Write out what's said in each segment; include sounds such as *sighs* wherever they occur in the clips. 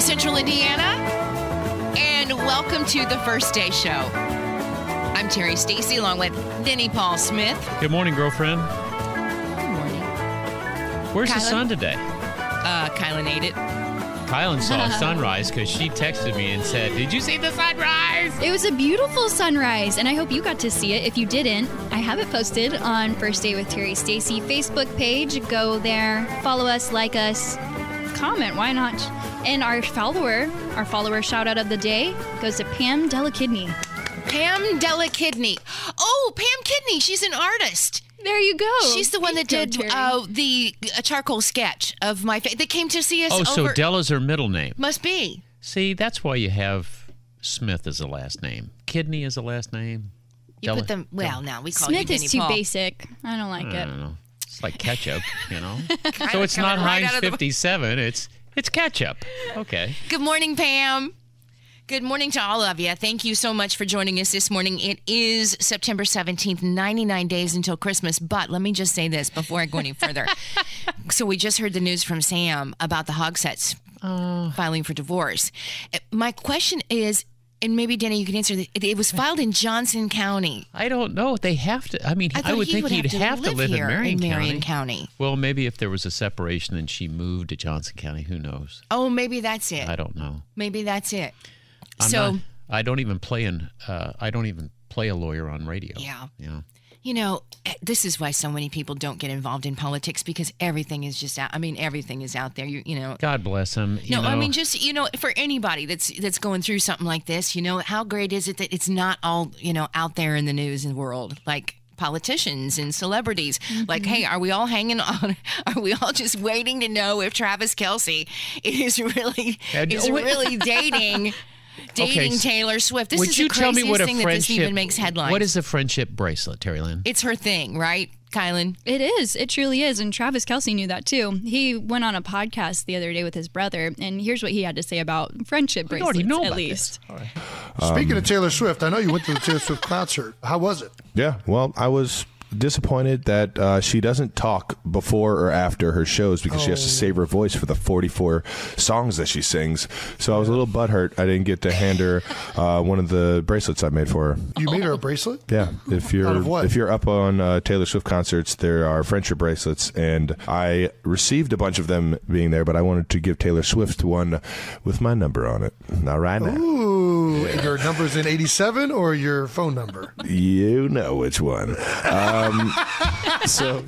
Morning, Central Indiana, and welcome to the First Day Show. I'm Terri Stacy along with Denny Paul Smith. Good morning, girlfriend. Good morning. Where's the sun today? Uh, Kylan ate it. Kylan saw a *laughs* sunrise because she texted me and said, Did you see the sunrise? It was a beautiful sunrise, and I hope you got to see it. If you didn't, I have it posted on First Day with Terri Stacy Facebook page. Go there, follow us, like us, comment. Why not? And our follower, our follower shout out of the day goes to Pam Della Kidney. Pam Della Kidney. Oh, Pam Kidney. She's an artist. There you go. She's the one that Thank you, did uh, the uh, charcoal sketch of my face. They came to see us Oh, so. Della's her middle name. Must be. See, that's why you have Smith as a last name. Kidney is a last name. You Della- put them. Well, now we call Smith you is Denny too Paul. basic. I don't like I it. don't know. It's like ketchup, you know? *laughs* so it's not right Heinz out of the- 57, it's it's ketchup. Okay. Good morning, Pam. Good morning to all of you. Thank you so much for joining us this morning. It is September 17th, 99 days until Christmas. But let me just say this before I go any further. *laughs* so, we just heard the news from Sam about the Hogsetts oh. filing for divorce. My question is, and maybe Denny, you can answer. This, it was filed in Johnson County. I don't know. They have to. I mean, I, I, would he think would he'd have to have to live live in Marion, in Marion County. County. Well, maybe if there was a separation and she moved to Johnson County, who knows? Oh, maybe that's it. I don't know. Maybe that's it. I'm so. not, I don't even play in. Uh, I don't even play a lawyer on radio. Yeah. Yeah. You know, eh, this is why so many people don't get involved in politics because everything is just out. I mean, everything is out there. You, you know. God bless him. You No, know, I mean just you know, for anybody that's that's going through something like this, you know, how great is it that it's not all you know out there in the news and world like politicians and celebrities. Like, hey, are we all hanging on? *laughs* Are we all just waiting to know if Travis Kelce is really And- is really wait. Really dating? Dating s- Taylor Swift. This would is you the tell me craziest what a thing that this friendship even makes headlines. What is a friendship bracelet, Terri Lynn? It's her thing, right, Kylan? It is. It truly is. And Travis Kelce knew that too. He went on a podcast the other day with his brother, and here's what he had to say about friendship You already bracelets, know at least. this. All right. Speaking of Taylor Swift, I know you went to the Taylor Swift concert. How was it? Yeah, well, I was disappointed that uh, she doesn't talk before or after her shows because she has to save her voice for the 44 songs that she sings. So I was a little butthurt. I didn't get to hand her uh, one of the bracelets I made for her. You made her a bracelet? Yeah, if you're Out of what? if you're up on uh, Taylor Swift concerts, there are friendship bracelets, and I received a bunch of them being there, but I wanted to give Taylor Swift one with my number on it. Not right now. Ooh, and your number's in 87 or your phone number? You know which one. Um, *laughs* so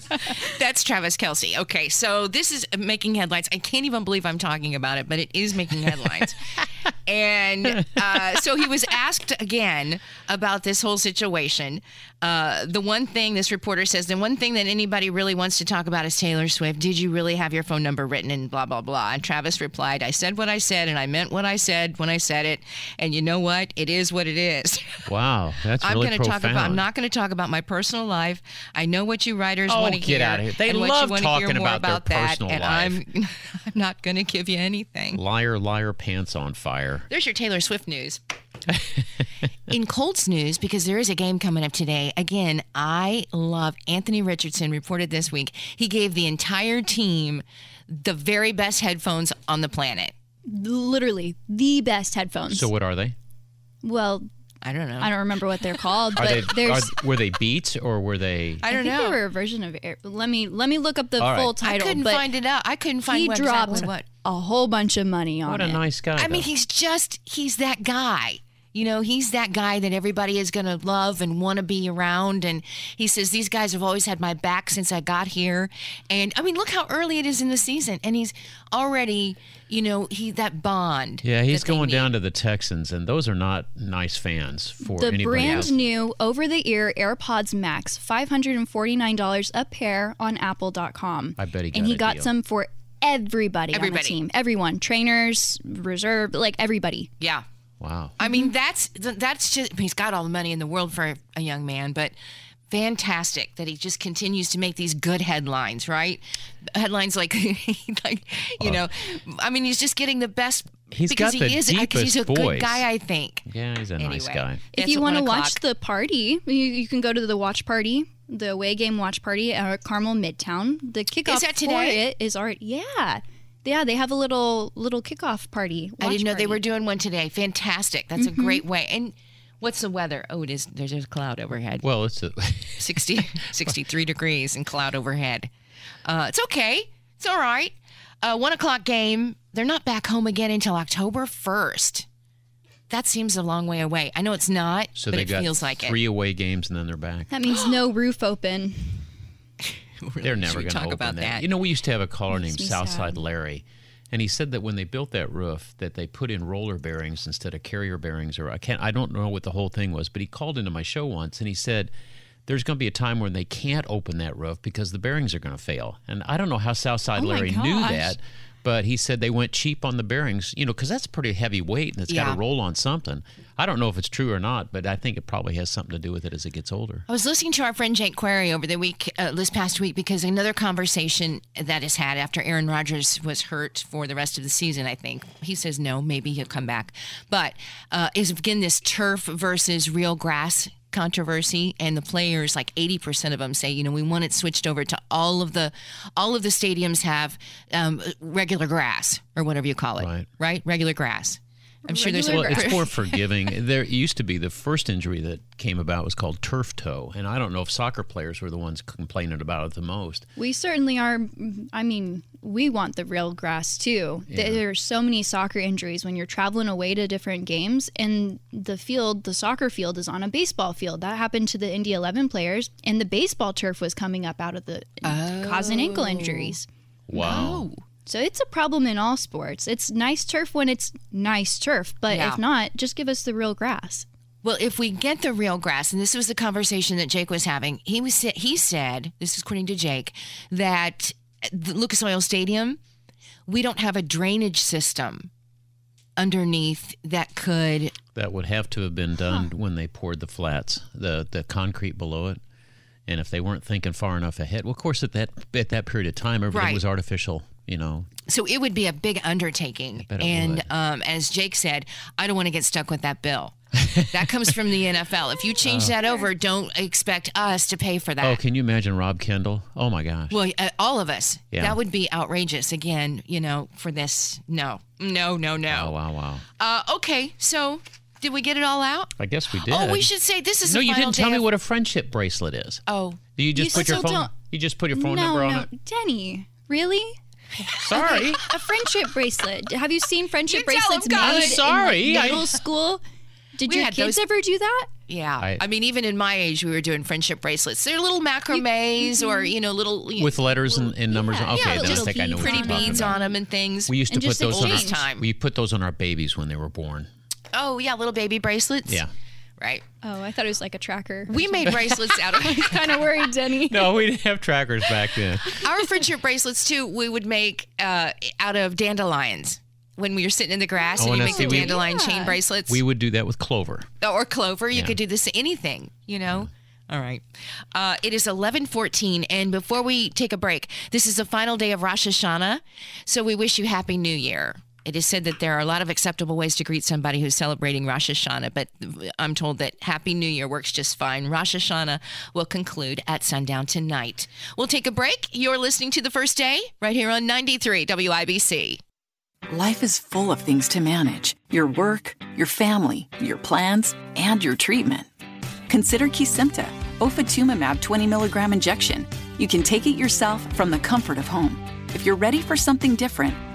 That's Travis Kelce. Okay, so this is making headlines. I can't even believe I'm talking about it, but it is making headlines. *laughs* and uh, so he was asked again about this whole situation. Uh, the one thing this reporter says, the one thing that anybody really wants to talk about is Taylor Swift. Did you really have your phone number written and blah, blah, blah? And Travis replied, I said what I said and I meant what I said when I said it. And you know what? It is what it is. *laughs* Wow, that's I'm really going to talk about. I'm not going to talk about my personal life. I know what you writers Oh, want to get hear. outta here. They love hear talking more about their that, personal and life. I'm, *laughs* I'm not going to give you anything. Liar, liar, pants on fire. There's your Taylor Swift news. *laughs* In Colts news, because there is a game coming up today. Again, I love Anthony Richardson. Reported this week, he gave the entire team the very best headphones on the planet. Literally the best headphones. So what are they? well, I don't know. I don't remember what they're called, Are but they? there's. Are, were they Beats or were they? I don't think know. they were a version of Air. Let me let me look up the All right. full I title. I couldn't but find it out. I couldn't find he what dropped exactly what. A whole bunch of money on it. What a it. nice guy. I mean, he's just he's that guy. You know, he's that guy that everybody is going to love and want to be around. And he says, These guys have always had my back since I got here. And I mean, look how early it is in the season. And he's already, you know, he that bond. Yeah, he's going need. down to the Texans, and those are not nice fans for The anybody brand else. new over the ear AirPods Max, $549 a pair on apple.com. I bet he And he a got deal. some for everybody, on the team. Everyone, trainers, reserve, like everybody. Yeah. Wow. I mean, that's that's just he's got all the money in the world for a young man, but fantastic that he just continues to make these good headlines, right? Headlines like *laughs* like you know, I mean, he's just getting the best He's because got the he is because he's a deepest good guy, I think. Yeah, he's a nice guy. If you want to watch the party, you, you can go to the watch party, the away game watch party at Carmel Midtown. The kickoff is that for today? it is already yeah, yeah. They have a little little kickoff party. I didn't know they were doing one today. Fantastic. That's a great way. And what's the weather? Oh, it is. There's a cloud overhead. Well, it's a, *laughs* 60, *laughs* 63 degrees and cloud overhead. Uh, it's okay. It's all right. Uh, one o'clock game. They're not back home again until October 1st. That seems a long way away. I know it's not, so but they it got feels like three away games, and then they're back. That means no *gasps* roof open. it. They're never going to talk open about that. You know, we used to have a caller named Southside sad. Larry, and he said that when they built that roof, that they put in roller bearings instead of carrier bearings, or I can't, I don't know what the whole thing was, but he called into my show once and he said. There's going to be a time when they can't open that roof because the bearings are going to fail. And I don't know how Southside Oh my Larry knew that, but he said they went cheap on the bearings, you know, because that's pretty heavy weight and it's got to roll on something. I don't know if it's true or not, but I think it probably has something to do with it as it gets older. I was listening to our friend Jake Query over the week, uh, this past week, because another conversation that is had after Aaron Rodgers was hurt for the rest of the season, I think. He says no, maybe he'll come back. But uh, is again this turf versus real grass controversy and the players like 80% of them say you know we want it switched over to all of the all of the stadiums have um, regular grass or whatever you call it. Right. regular grass i'm sure there's *laughs* Well, it's more forgiving. There used to be the first injury that came about was called turf toe, and I don't know if soccer players were the ones complaining about it the most. We certainly are. I mean, we want the real grass too. There are so many soccer injuries when you're traveling away to different games, and the field, the soccer field, is on a baseball field. That happened to the Indy 11 players, and the baseball turf was coming up out of the, causing ankle injuries. Wow. So it's a problem in all sports. It's nice turf when it's nice turf, but Yeah. if not, just give us the real grass. Well, if we get the real grass, and this was the conversation that Jake was having, he was he said this is according to Jake that the Lucas Oil Stadium, we don't have a drainage system underneath that could. That would have to have been done when they poured the flats, the the concrete below it. And if they weren't thinking far enough ahead, well, of course, at that at that period of time, everything Right. was artificial. You know, So it would be a big undertaking, and um, as Jake said, I don't want to get stuck with that bill. that comes from the NFL. If you change that over, don't expect us to pay for that. oh, can you imagine Rob Kendall? Oh my gosh. Well, uh, all of us. Yeah. That would be outrageous. Again, you know, for this. No, no, no, no. wow, wow. Uh, okay, so did we get it all out? I guess we did. Oh, we should say this is No, you didn't tell me of- what a friendship bracelet is. Oh, do You just You put your phone. don't- You just put your phone no, number on no, it. Denny, really? Sorry. A friendship bracelet. Have you seen friendship You tell bracelets him, made I'm sorry, in like, I- middle school? Did We your kids those- ever do that? yeah. I, I- mean, even in my age, we were doing friendship bracelets. They're little macrames or mm-hmm. you know, little you With letters and, and numbers. yeah, Okay, yeah, then I little think I know pretty you're beads on them and things. We used to And put those on our, time. we put those on our babies when they were born. oh yeah, little baby bracelets. Yeah. Right. Oh, I thought it was like a tracker. We made bracelets out of *laughs* kind of worried, Denny. *laughs* No, we didn't have trackers back then. our friendship bracelets too. We would make uh, out of dandelions when we were sitting in the grass Oh, and you make see, the we- dandelion chain Yeah. bracelets. We would do that with clover. or clover. You Yeah. could do this anything, you know. All right. Uh, it is eleven fourteen, and before we take a break, this is the final day of Rosh Hashanah, so we wish you happy New Year. It is said that there are a lot of acceptable ways to greet somebody who's celebrating Rosh Hashanah, but I'm told that Happy New Year works just fine. Rosh Hashanah will conclude at sundown tonight. We'll take a break. You're listening to the first day right here on 93 WIBC. Life is full of things to manage your work, your family, your plans, and your treatment. Consider Kesimpta, ofatumumab 20 milligram injection. You can take it yourself from the comfort of home. If you're ready for something different,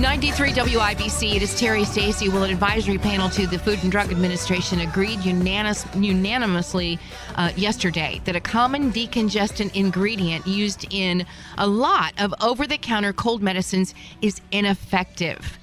93 WIBC. It is Terri Stacy. Will an advisory panel to the Food and Drug Administration agreed unanimous, unanimously uh, yesterday that a common decongestant ingredient used in a lot of over the counter cold medicines is ineffective.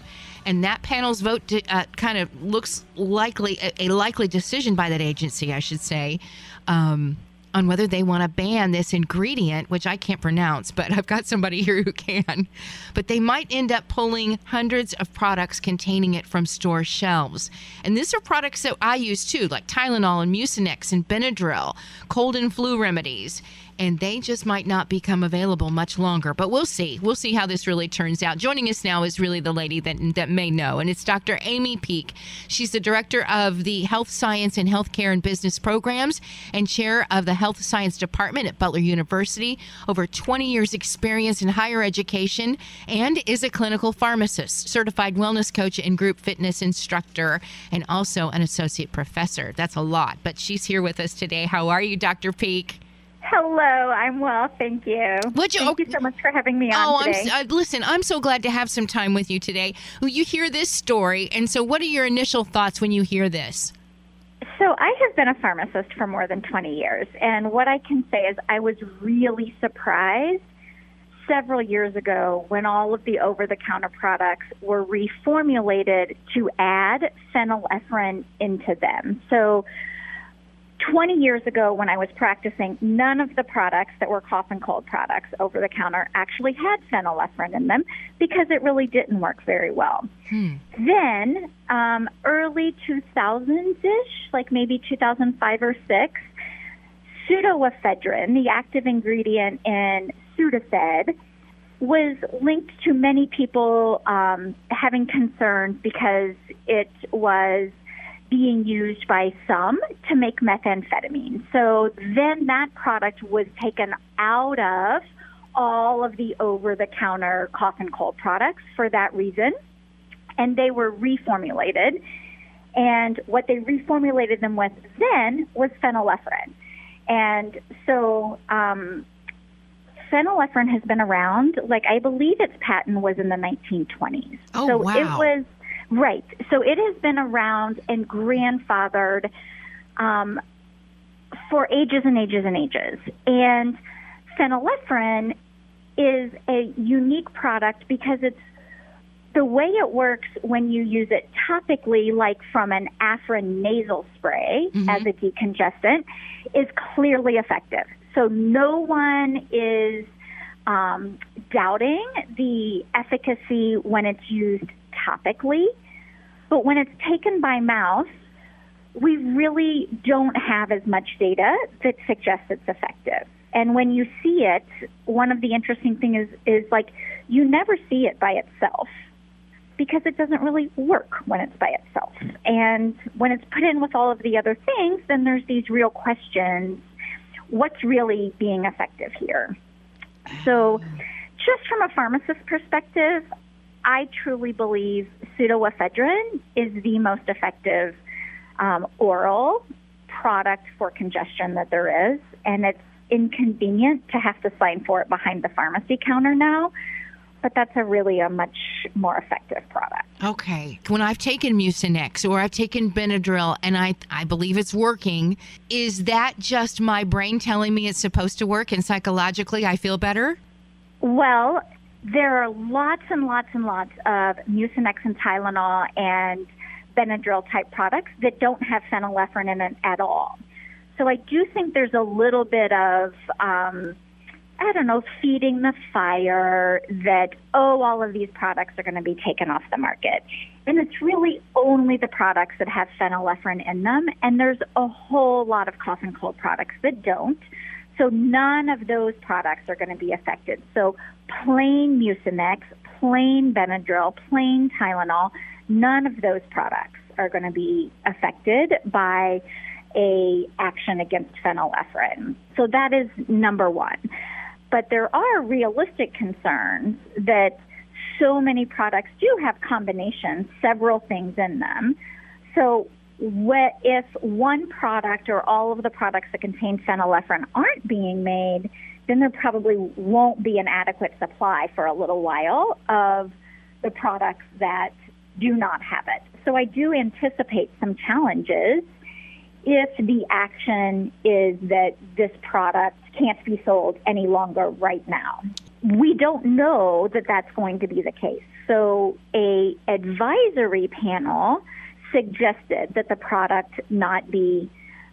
And that panel's vote to, uh, kind of looks likely a, a, likely decision by that agency, I should say. Um, on whether they want to ban this ingredient, which I can't pronounce, but I've got somebody here who can. But they might end up pulling hundreds of products containing it from store shelves. And these are products that I use too, like Tylenol and Mucinex and Benadryl, cold and flu remedies and they just might not become available much longer. But we'll see. We'll see how this really turns out. Joining us now is really the lady that that may know, and it's Dr. Amy Peak. She's the director of the Health Science and Healthcare and Business Programs and chair of the Health Science Department at Butler University. Over 20 years experience in higher education and is a clinical pharmacist, certified wellness coach and group fitness instructor, and also an associate professor. That's a lot, but she's here with us today. How are you, Dr. Peak? Hello, I'm well, thank you. Would you, thank you so much for having me on oh, today. I'm, uh, listen, I'm so glad to have some time with you today. You hear this story, and so what are your initial thoughts when you hear this? So I have been a pharmacist for more than 20 years, and what I can say is I was really surprised several years ago when all of the over-the-counter products were reformulated to add phenylephrine into them. So 20 years ago, when I was practicing, none of the products that were cough and cold products over the counter actually had phenylephrine in them because it really didn't work very well. Hmm. Then, um, early 2000s ish, like maybe 2005 or 6, pseudoephedrine, the active ingredient in Sudafed, was linked to many people um, having concerns because it was being used by some to make methamphetamine. So then that product was taken out of all of the over the counter cough and cold products for that reason. And they were reformulated. And what they reformulated them with then was phenylephrine. And so um, phenylephrine has been around, like I believe its patent was in the 1920s. Oh, so wow. it was Right. So it has been around and grandfathered um, for ages and ages and ages. And phenylephrine is a unique product because it's the way it works when you use it topically, like from an Afrin nasal spray mm-hmm. as a decongestant, is clearly effective. So no one is um, doubting the efficacy when it's used topically, but when it's taken by mouth, we really don't have as much data that suggests it's effective. And when you see it, one of the interesting things is, is like you never see it by itself because it doesn't really work when it's by itself. And when it's put in with all of the other things, then there's these real questions. What's really being effective here? So, just from a pharmacist perspective, I truly believe pseudoephedrine is the most effective um, oral product for congestion that there is, and it's inconvenient to have to sign for it behind the pharmacy counter now. But that's a really a much more effective product. Okay. When I've taken Mucinex or I've taken Benadryl and I I believe it's working, is that just my brain telling me it's supposed to work and psychologically I feel better? Well, there are lots and lots and lots of Mucinex and Tylenol and Benadryl type products that don't have phenylephrine in it at all. So I do think there's a little bit of, um, I don't know, feeding the fire that, oh, all of these products are going to be taken off the market. And it's really only the products that have phenylephrine in them. And there's a whole lot of cough and cold products that don't. So none of those products are going to be affected. So plain Mucinex, plain Benadryl, plain Tylenol, none of those products are going to be affected by a action against phenylephrine. So that is number one. But there are realistic concerns that so many products do have combinations, several things in them. So if one product or all of the products that contain phenylephrine aren't being made, then there probably won't be an adequate supply for a little while of the products that do not have it. So I do anticipate some challenges if the action is that this product can't be sold any longer right now. We don't know that that's going to be the case. So a advisory panel suggested that the product not be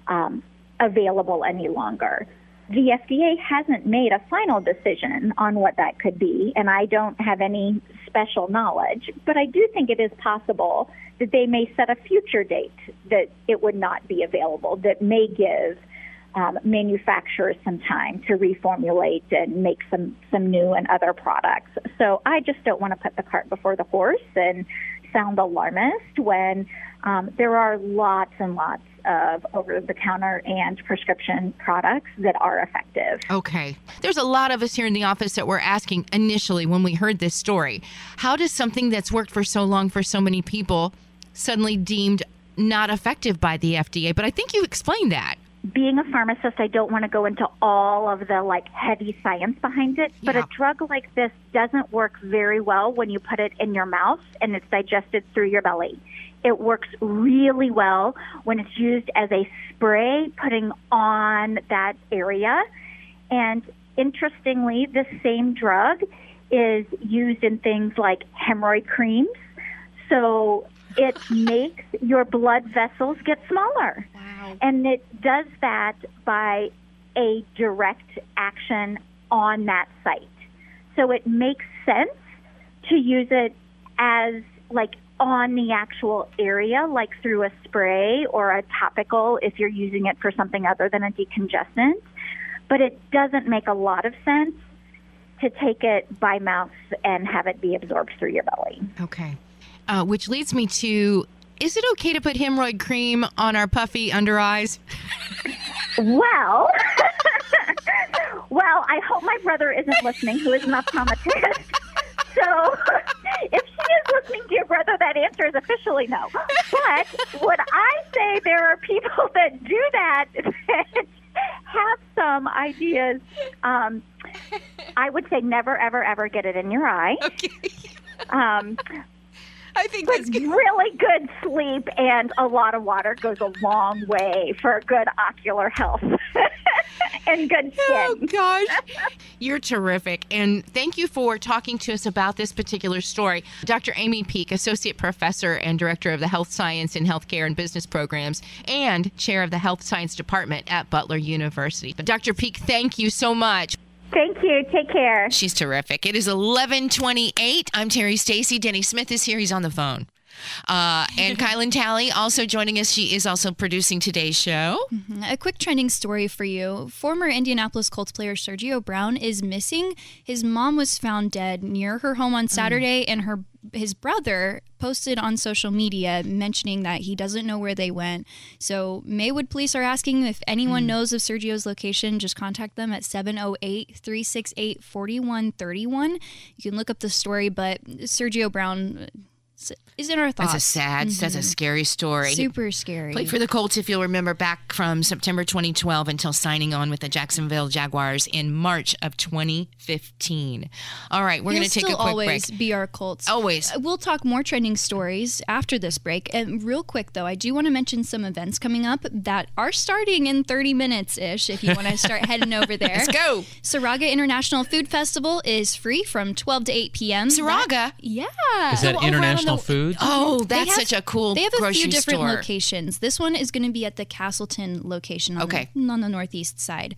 um, available any longer. The FDA hasn't made a final decision on what that could be, and I don't have any special knowledge, but I do think it is possible that they may set a future date that it would not be available, that may give um, manufacturers some time to reformulate and make some, some new and other products. So I just don't want to put the cart before the horse and sound alarmist when um, there are lots and lots of over the counter and prescription products that are effective. Okay. There's a lot of us here in the office that were asking initially when we heard this story how does something that's worked for so long for so many people suddenly deemed not effective by the FDA? But I think you explained that. Being a pharmacist, I don't want to go into all of the like heavy science behind it, but Yeah. a drug like this doesn't work very well when you put it in your mouth and it's digested through your belly. It works really well when it's used as a spray, putting on that area. And interestingly, this same drug is used in things like hemorrhoid creams. So it *laughs* makes your blood vessels get smaller. And it does that by a direct action on that site. So it makes sense to use it as like on the actual area, like through a spray or a topical if you're using it for something other than a decongestant. But it doesn't make a lot of sense to take it by mouth and have it be absorbed through your belly. Okay. Uh, which leads me to is it okay to put hemorrhoid cream on our puffy under eyes? Well, *laughs* well, I hope my brother isn't listening, who is an optometrist. *laughs* So, *laughs* if she is listening to your brother, that answer is officially no. But would I say there are people that do that that have some ideas? Um, I would say never, ever, ever get it in your eye. Okay. Um, I think but that's good. really good sleep and a lot of water goes a long way for good ocular health *laughs* and good Oh gosh. *laughs* You're terrific. And thank you for talking to us about this particular story. Dr. Amy Peak, Associate Professor and Director of the Health Science and Healthcare and Business Programs and Chair of the Health Science Department at Butler University. Dr. Peak, thank you so much. Thank you. Take care. She's terrific. It is 1128. I'm Terri Stacy. Denny Smith is here. He's on the phone. Uh, and *laughs* Kylan Talley also joining us. She is also producing today's show. A quick trending story for you. Former Indianapolis Colts player Sergio Brown is missing. His mom was found dead near her home on Saturday, and her his brother posted on social media mentioning that he doesn't know where they went. So Maywood police are asking if anyone hmm. knows of Sergio's location, just contact them at 708-368-4131. You can look up the story, but Sergio Brown is in our thoughts. That's a sad, that's a scary story. Super scary. Played for the Colts, if you'll remember, back from September 2012 until signing on with the Jacksonville Jaguars in March of 2015. All right, we're going to take a still quick always break. be our Colts. Always. Uh, We'll talk more trending stories after this break. And real quick, though, I do want to mention some events coming up that are starting in 30 minutes ish if you want to *laughs* start heading over there. Let's go. Saraga International Food Festival is free from 12 to 8 p.m. Saraga? That- yeah. Is that So over on international the- food? Oh, that's have- such a cool They have a grocery few different store. locations. This one is going to be at the Castleton location on, Okay. the, on the northeast side.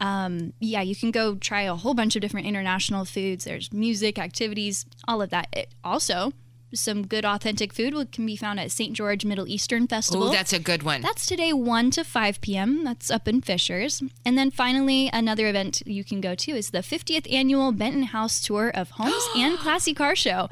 Um, yeah, you can go try a whole bunch of different international foods. There's music, activities, all of that. It, also, some good authentic food can be found at St. George Middle Eastern Festival. Oh, that's a good one. That's today, 1 to 5 p.m. That's up in Fishers. And then finally, another event you can go to is the 50th annual Benton House Tour of Homes *gasps* and Classy Car Show.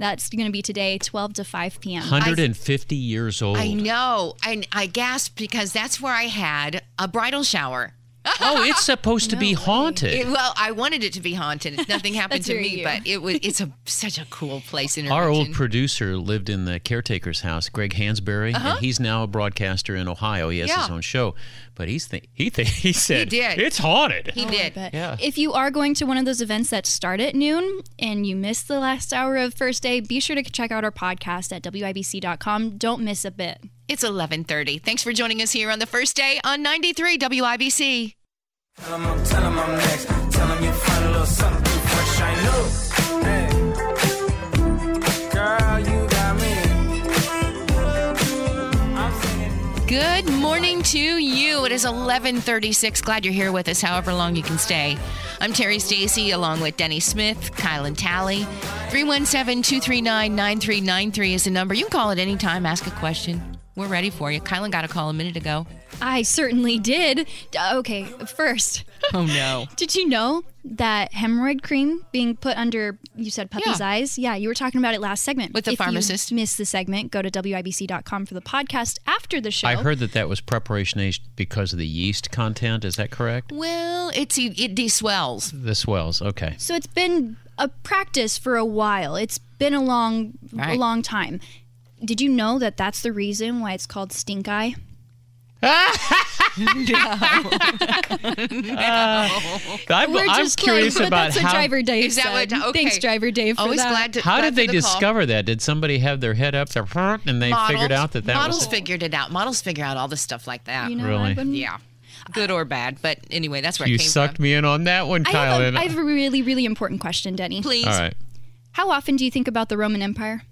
That's going to be today, 12 to 5 p.m. 150 years old. I know. I, I gasped because that's where I had a bridal shower. *laughs* Oh, it's supposed to be haunted. It- well, I wanted it to be haunted. Nothing *laughs* happened to me, you. but it was. It's a such a cool place in Our old producer lived in the caretaker's house, Greg Hansberry, and he's now a broadcaster in Ohio. He has his Uh-huh. Own show, but he's th- he th- *laughs* he said did. it's haunted. He did. But Yeah. if you are going to one of those events that start at noon and you missed the last hour of first day, be sure to check out our podcast at wibc.com. Don't miss a bit. It's 11:30. Thanks for joining us here on the first day on 93 WIBC. Good morning to you. It is 11:36. Glad you're here with us. However long you can stay. I'm Terri Stacy, along with Denny Smith, Kylan Talley. 317-239-9393 is the number. You can call at any time. Ask a question. We're ready for you. Kylan got a call a minute ago. I certainly did. Uh, Okay, first, *laughs* Oh no. *laughs* did you know that hemorrhoid cream being put under, you said puppy's Yeah. eyes? Yeah, you were talking about it last segment. With the if pharmacist. You missed the segment, go to wibc.com for the podcast after the show. I heard that that was Preparation H because of the yeast content. Is that correct? Well, it's it deswells. The swells. Okay. So it's been a practice for a while. It's been a long, a long time. Did you know that that's the reason why it's called stink eye? *laughs* I'm, We're I'm just curious playing, but about that's what how. Driver Dave Is that said. what- okay. Thanks, Driver Dave, for Always that. glad to How glad did they for the call. discover that? Did somebody have their head up there and they figured out that that models was figured it out. Models figure out all the stuff like that. You know, Really? I wouldn't- Yeah. Good or bad, but anyway, that's where you it came sucked from. me in on that one, Kyle. I have, Kylan. a, I have a really, really important question, Denny. Please. All right. How often do you think about the Roman Empire?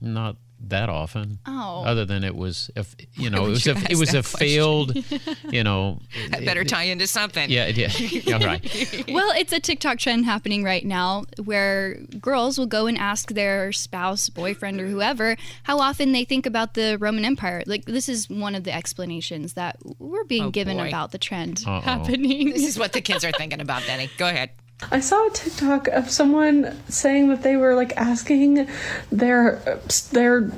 Not that often. Oh. Other than it was, if you know, *laughs* would it was you a, it was that a failed, *laughs* you know. That better tie into something. Yeah, yeah, *laughs* yeah, right. Well, it's a TikTok trend happening right now where girls will go and ask their spouse, boyfriend, or whoever how often they think about the Roman Empire. Like, this is one of the explanations that we're being Oh, given boy. about the trend Uh-oh. happening. This is what the kids are thinking about, Denny. Go ahead. I saw a TikTok of someone saying that they were like asking their their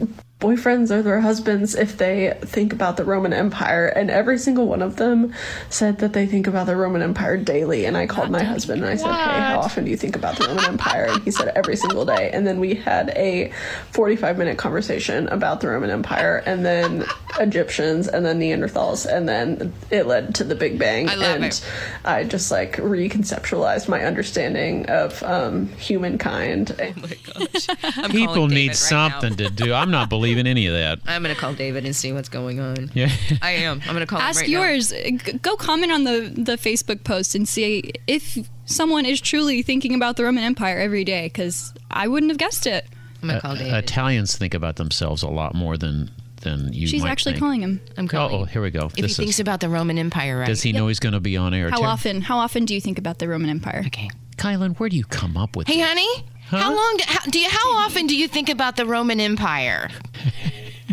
boyfriends or their husbands if they think about the Roman Empire, and every single one of them said that they think about the Roman Empire daily. And I called my husband and I said, "Hey, how often do you think about the Roman Empire?" And he said, "Every single day." And then we had a forty-five minute conversation about the Roman Empire, and then Egyptians, and then Neanderthals, and then it led to the Big Bang. I love and it. I just like reconceptualized my understanding of um, humankind. Oh my gosh! I'm People need right something now. to do. I'm not believing *laughs* any of that. I'm going to call David and see what's going on. Yeah. *laughs* I am. I'm going to call him Ask right yours. G- Go comment on the, the Facebook post and see if someone is truly thinking about the Roman Empire every day, because I wouldn't have guessed it. I'm going to call uh, David. Italians think about themselves a lot more than than you She's might actually think. calling him. I'm Oh, calling. oh, here we go. if This he thinks is, about the Roman Empire, right? does he know he's going to be on air? How too? often? How often do you think about the Roman Empire? Okay. Kylan, where do you come up with Hey, this? honey. How long do, how, do you? How often do you think about the Roman Empire?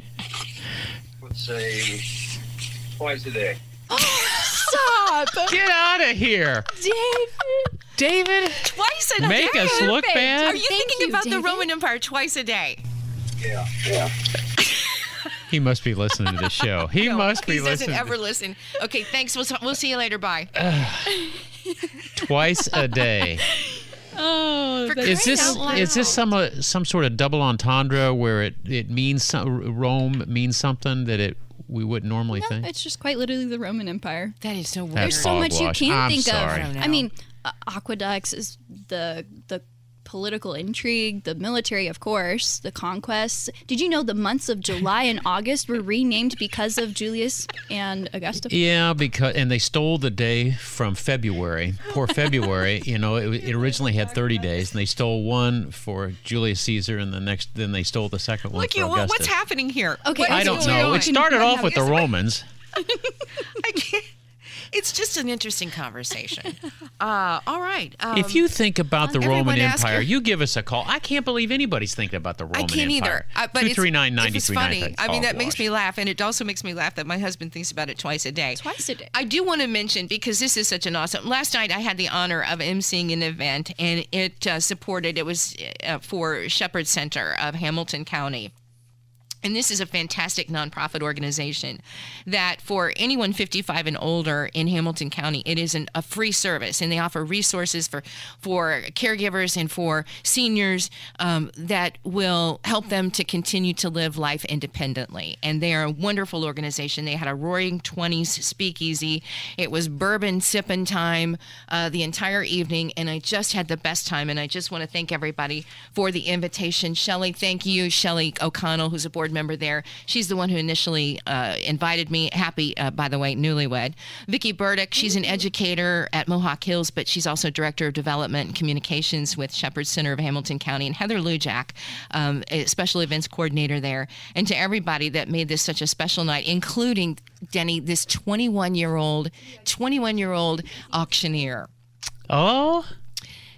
*laughs* Let's say twice a day. *gasps* Stop, *laughs* Get out of here, David. David. Twice a Make day. Make us look bad. Are you Thank thinking you, about the Roman Empire twice a day? Yeah, yeah. He must be listening to the show. *laughs* He No, must be listening. he doesn't ever listen. Okay, thanks. We'll, we'll see you later. Bye. twice a day. Oh, Is this is this some uh, some sort of double entendre where it it means some, Rome means something that it we wouldn't normally think? it's just quite literally the Roman Empire. That is so weird. That's There's so much you hogwash. can I'm think sorry. Of. know. I mean, uh, aqueducts is the the political intrigue, the military, of course, the conquests. Did you know the months of July and August were renamed because of Julius and Augusta? Yeah, because and they stole the day from February. Poor February. you know, it, it originally had 30 days, and they stole one for Julius Caesar, and the next, then they stole the second one Look, for you, Augustus. what's happening here? Okay, What I don't know. on? It started off with the Romans. *laughs* I can't. It's just an interesting conversation. *laughs* Uh, all right. Um, if you think about the Roman Empire, you give us a call. I can't believe anybody's thinking about the Roman Empire. I can't Empire. either. Uh, but it's, 239 it's funny. I mean, that makes me laugh, and it also makes me laugh that my husband thinks about it twice a day. Twice a day. I do want to mention because this is such an awesome. Last night I had the honor of emceeing an event, and it uh, supported. It was uh, for Shepherd Center of Hamilton County. And this is a fantastic nonprofit organization that, for anyone 55 and older in Hamilton County, it is an, a free service, and they offer resources for for caregivers and for seniors um, that will help them to continue to live life independently. And they are a wonderful organization. They had a Roaring Twenties speakeasy. It was bourbon sipping time uh, the entire evening, and I just had the best time. And I just want to thank everybody for the invitation. Shelley, thank you, Shelley O'Connell, who's a board member there. She's the one who initially uh, invited me. Happy, uh, by the way, newlywed. Vicki Burdick, she's an educator at Mohawk Hills, but she's also director of development and communications with Shepherd Center of Hamilton County. And Heather Lujak, um, a special events coordinator there. And to everybody that made this such a special night, including Denny, this 21 year old, 21 year old auctioneer. Oh,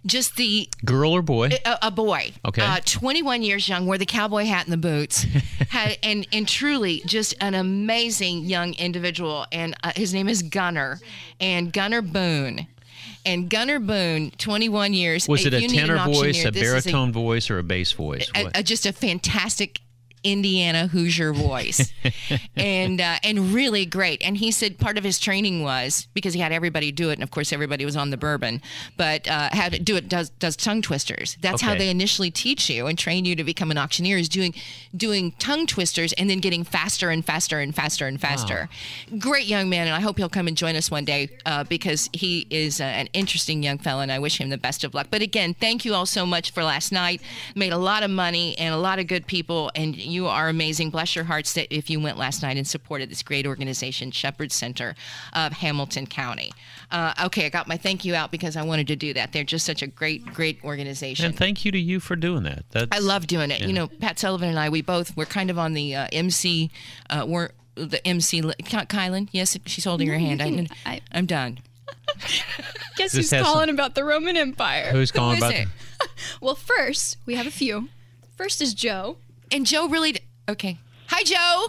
Just the girl or boy? a, a boy. Okay. Uh, 21 years young, wore the cowboy hat and the boots, *laughs* had and and truly just an amazing young individual. And uh, his name is Gunner, and Gunner Boone. And Gunner Boone, 21 years. Was it a tenor voice, a this baritone voice, or a bass voice? a, a- just a fantastic Indiana Hoosier voice, *laughs* and uh, and really great. And he said part of his training was because he had everybody do it, and of course everybody was on the bourbon, but uh, had to do it does does tongue twisters. That's how they initially teach you and train you to become an auctioneer is doing doing tongue twisters and then getting faster and faster and faster and faster. Great young man, and I hope he'll come and join us one day uh, because he is uh, an interesting young fellow, and I wish him the best of luck. But again, thank you all so much for last night. Made a lot of money and a lot of good people, and you are amazing. Bless your hearts that if you went last night and supported this great organization, Shepherd Center of Hamilton County. Uh, okay, I got my thank you out because I wanted to do that. They're just such a great, great organization. and thank you to you for doing that. That's, I love doing it. Yeah. You know, Pat Sullivan and I, we both we're kind of on the uh, MC. Uh, we're the MC. Kylan, yes, she's holding her hand. can- I, I- I'm done. *laughs* Guess This who's calling some- about the Roman Empire? Who's calling Who is about? it? *laughs* Well, first, we have a few. First is Joe. And Joe really. d- Okay. Hi, Joe.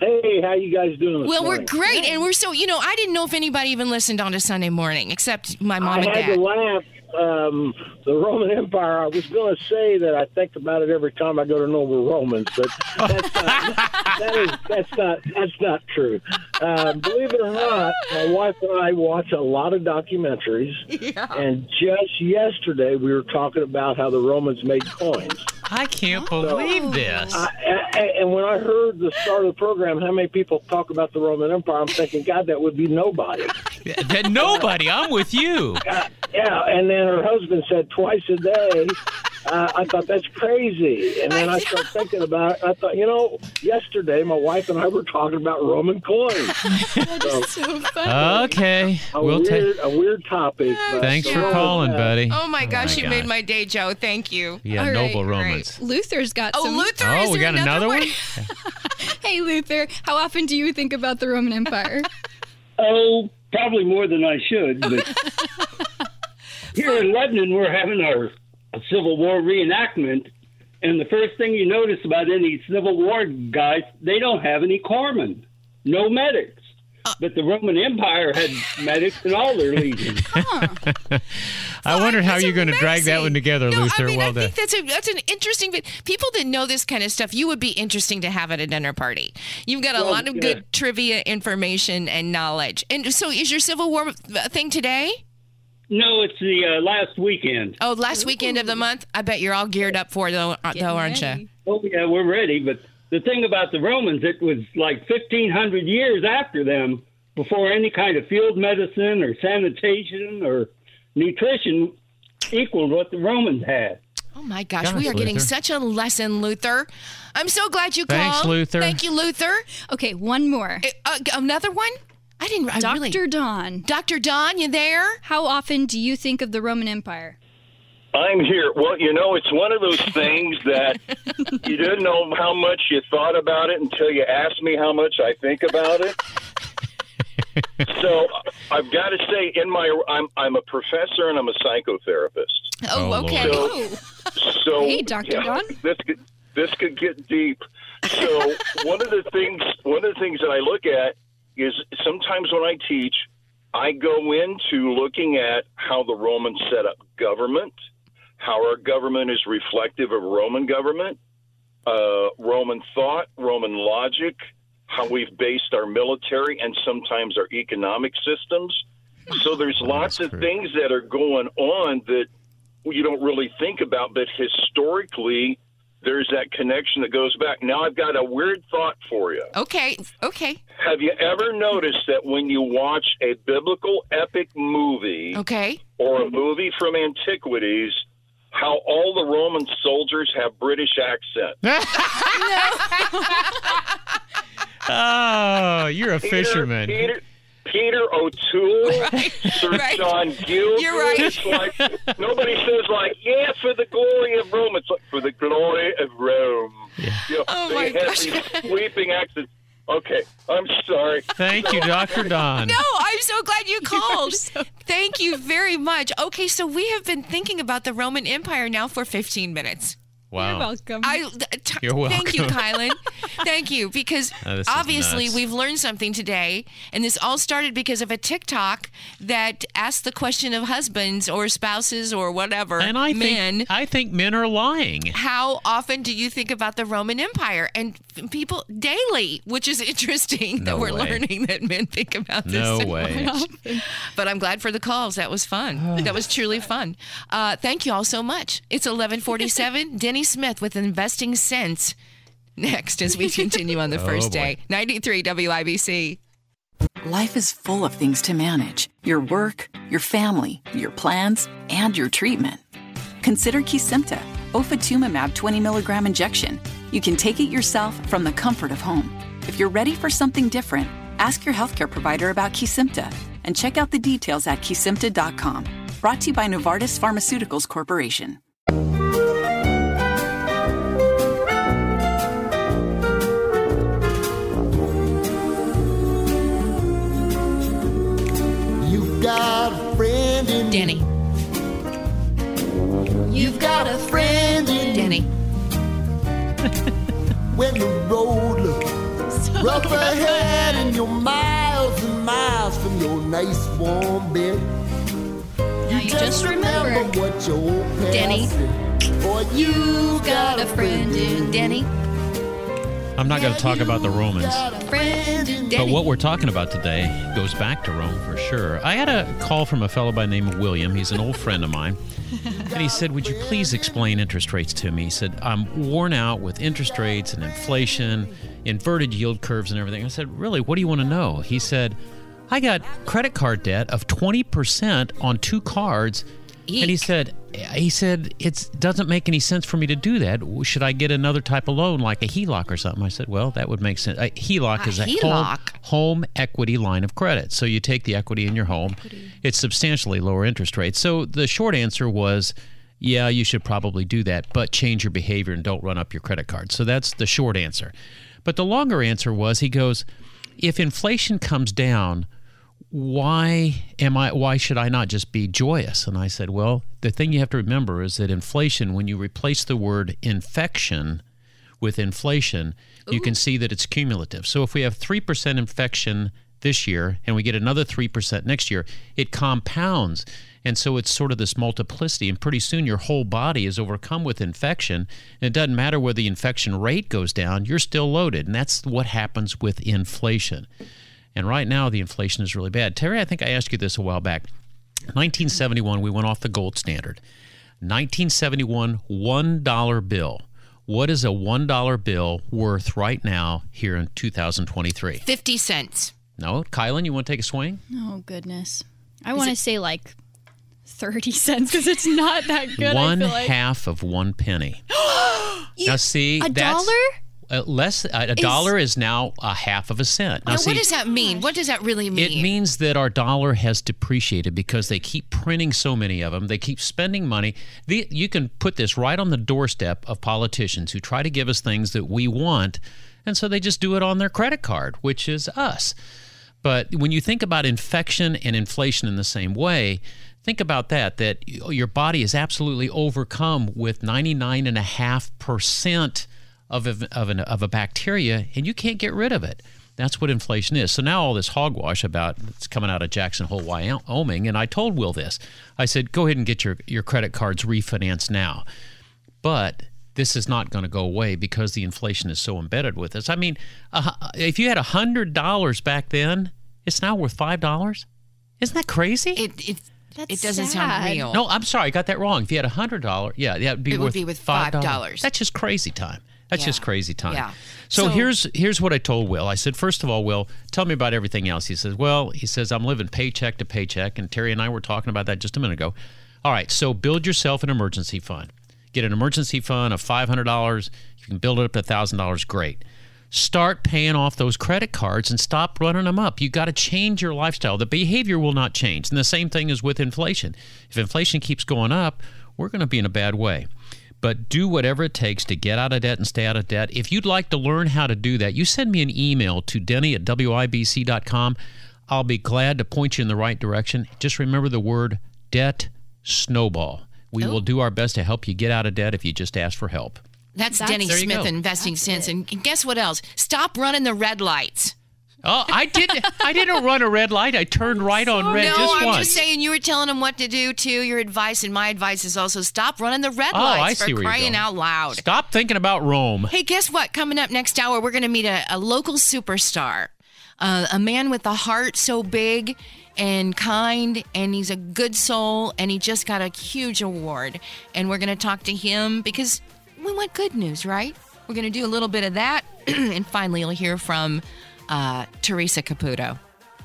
Hey, how you guys doing? This Well, we're morning? great, and we're so you know. I didn't know if anybody even listened on a Sunday morning, except my mom I and had to laugh. Um, the Roman Empire. I was going to say that I think about it every time I go to Noble Romans, but that's not, *laughs* that is that's not that's not true. Uh, believe it or not, my wife and I watch a lot of documentaries, *laughs* and just yesterday we were talking about how the Romans made coins. I can't believe oh, this. I, I, and when I heard the start of the program, how many people talk about the Roman Empire, I'm thinking, God, that would be nobody. *laughs* that nobody. I'm with you. *laughs* Yeah, and then her husband said twice a day. Uh, I thought that's crazy, and then I started thinking about it. I thought, you know, yesterday my wife and I were talking about Roman coins. *laughs* so, So funny. Okay, a we'll weird, take. a weird topic. but Thanks for calling, had- buddy. Oh my gosh, my you made my day, Joe. Thank you. Yeah, All right, noble great. Romans. Luther's got Oh, some. Luther. Oh, is we there got another one. *laughs* Hey, Luther, how often do you think about the Roman Empire? *laughs* Oh, probably more than I should. But here in Lebanon, we're having our Civil War reenactment, and the first thing you notice about any Civil War guys, they don't have any corpsmen, no medics. Uh. But the Roman Empire had *laughs* medics in all their legions. *laughs* I wondered how you're going to drag that one together, no, Luther. I mean, well I done. think that's a that's an interesting. People that know this kind of stuff, you would be interesting to have at a dinner party. You've got a Well, lot of yeah. good trivia information and knowledge. And so, is your Civil War thing today? No, it's the uh, last weekend. Oh, last weekend of the month. I bet you're all geared up for it, though, uh, though aren't you? Oh, yeah, we're ready. But the thing about the Romans, it was like 1,500 years after them before any kind of field medicine or sanitation or nutrition equaled what the Romans had. Oh my gosh, Gosh, we are getting Luther. such a lesson, Luther. I'm so glad you Thanks, called. Luther. Thank you, Luther. Okay, one more. Uh, another one? I didn't. I Dr. really. Don, Dr. Don, you there? how often do you think of the Roman Empire? I'm here. Well, you know, it's one of those things *laughs* that you didn't know how much you thought about it until you asked me how much I think about it. *laughs* so I've got to say, in my, I'm I'm a professor and I'm a psychotherapist. Oh, Oh, okay. Oh, So Hey, Dr. Don. this could this could get deep. So one of the things one of the things that I look at is sometimes when I teach, I go into looking at how the Romans set up government, how our government is reflective of Roman government, uh, Roman thought, Roman logic, how we've based our military and sometimes our economic systems. So there's lots of things that are going on that you don't really think about, but historically, there's that connection that goes back. Now, I've got a weird thought for you. Okay, okay, Have you ever noticed that when you watch a biblical epic movie okay. or a movie from antiquities, how all the Roman soldiers have British accents? *laughs* *laughs* Oh, you're a fisherman. Peter, Peter O'Toole, *laughs* Sir right. John Gill. You're right. It's like nobody says like, "Yeah, for the glory of Rome." It's like for the glory of Rome. You know, Oh, they my have gosh. sweeping accents. Okay, I'm sorry. Thank you, Dr. Don. No, I'm so glad you called. Thank you very much. Okay, so we have been thinking about the Roman Empire now for 15 minutes. Wow. welcome. I, t- You're welcome. Thank you. Kylan. *laughs* Thank you, because Oh, obviously we've learned something today, and this all started because of a TikTok that asked the question of husbands or spouses or whatever And I men. think I think men are lying. how often do you think about the Roman Empire? And people daily, which is interesting *laughs* that we're way. learning that men think about this. No so way. much. But I'm glad for the calls. That was fun. *sighs* that was truly fun. Uh, thank you all so much. It's 1147. Denny *laughs* Smith with Investing Sense. Next, as we *laughs* continue on the Oh, first boy. day. 93 WIBC. Life is full of things to manage your work, your family, your plans, and your treatment. Consider Kesimpta, ofatumumab 20 milligram injection. You can take it yourself from the comfort of home. If you're ready for something different, ask your healthcare provider about Kesimpta and check out the details at kesimpta.com. Brought to you by Novartis Pharmaceuticals Corporation. Got a friend in Danny. You've got a friend in Danny. *laughs* when the road looks rough ahead and you're miles and miles from your nice warm bed. You just remember, what your old Denny. said. Boy, you've got a friend in Denny. I'm not going to talk about the Romans. But what we're talking about today goes back to Rome for sure. I had a call from a fellow by the name of William. He's an old friend of mine. And he said, Would you please explain interest rates to me? He said, I'm worn out with interest rates and inflation, inverted yield curves, and everything. I said, Really? What do you want to know? He said, I got credit card debt of 20% on two cards. And he said, he said it doesn't make any sense for me to do that. Should I get another type of loan like a HELOC or something? I said, well, that would make sense. A HELOC A is a home, HELOC? home equity line of credit. So you take the equity in your home. Equity. It's substantially lower interest rates. So the short answer was, yeah, you should probably do that, but change your behavior and don't run up your credit card. So that's the short answer. But the longer answer was, he goes, if inflation comes down, why am I why should I not just be joyous? And I said, well, the thing you have to remember is that inflation when you replace the word infection with inflation, you can see that it's cumulative. So if we have 3% infection this year and we get another 3% next year, it compounds. And so it's sort of this multiplicity. And pretty soon your whole body is overcome with infection. And it doesn't matter whether the infection rate goes down, you're still loaded. And that's what happens with inflation. And right now, the inflation is really bad. Terri, I think I asked you this a while back. 1971, we went off the gold standard. 1971, $1 bill. What is a $1 bill worth right now here in 2023? 50 cents. No? Kylan, you want to take a swing? Oh goodness, I want to say like thirty cents because it's not that good. one I feel like. half of one penny. *gasps* now, see, a that's dollar? Uh, less. Uh, a Is- dollar is now a half of a cent. Now, Now, see, what does that mean? What does that really mean? It means that our dollar has depreciated because they keep printing so many of them. They keep spending money. The, you can put this right on the doorstep of politicians who try to give us things that we want, and so they just do it on their credit card, which is us. But when you think about infection and inflation in the same way, think about that that your body is absolutely overcome with 99.5% of a, of, an, of a bacteria, and you can't get rid of it. That's what inflation is. So now all this hogwash about it's coming out of Jackson Hole, Wyoming, and I told Will this. I said, go ahead and get your, your credit cards refinanced now. But this is not going to go away because the inflation is so embedded with us. I mean, uh, if you had hundred dollars back then, it's now worth five dollars. Isn't that crazy? It it, That's it doesn't sad. sound real. no, I'm sorry, I got that wrong. If you had a hundred dollar, yeah, yeah, it'd be It would be with five $5. That's just crazy time. That's just crazy time. Yeah. So, So- here's here's what I told Will. I said, first of all, Will, tell me about everything else. He says, well, he says I'm living paycheck to paycheck, and Terri and I were talking about that just a minute ago. All right, so build yourself an emergency fund. Get an emergency fund of five hundred dollars. You can build it up to thousand dollars. Great. Start paying off those credit cards and stop running them up. You got to change your lifestyle. The behavior will not change. And the same thing is with inflation. If inflation keeps going up, we're going to be in a bad way. But do whatever it takes to get out of debt and stay out of debt. If you'd like to learn how to do that, you send me an email to denny at wibc.com. I'll be glad to point you in the right direction. Just remember the word debt snowball. We oh. will do our best to help you get out of debt if you just ask for help. That's, That's- Denny Smith go. Investing Sense. And and guess what else? Stop running the red lights. Oh, I didn't. I didn't run a red light. I turned right on red no, just I'm once. just saying you were telling them what to do too. Your advice and my advice is also stop running the red Oh, I lights see for crying out loud. Stop thinking about Rome. Hey, guess what? Coming up next hour, we're going to meet a, a local superstar, uh, a man with a heart so big and kind, and he's a good soul, and he just got a huge award. And we're going to talk to him because we want good news, right? We're going to do a little bit of that, *clears throat* and finally, you'll hear from uh, Teresa Caputo.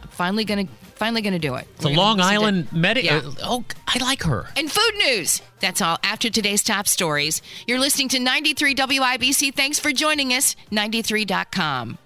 Finally, to finally to do it. The Long Island Medium. Yeah. oh, I like her. and food news. That's all after today's top stories. You're listening to 93 WIBC. Thanks for joining us. 93.com.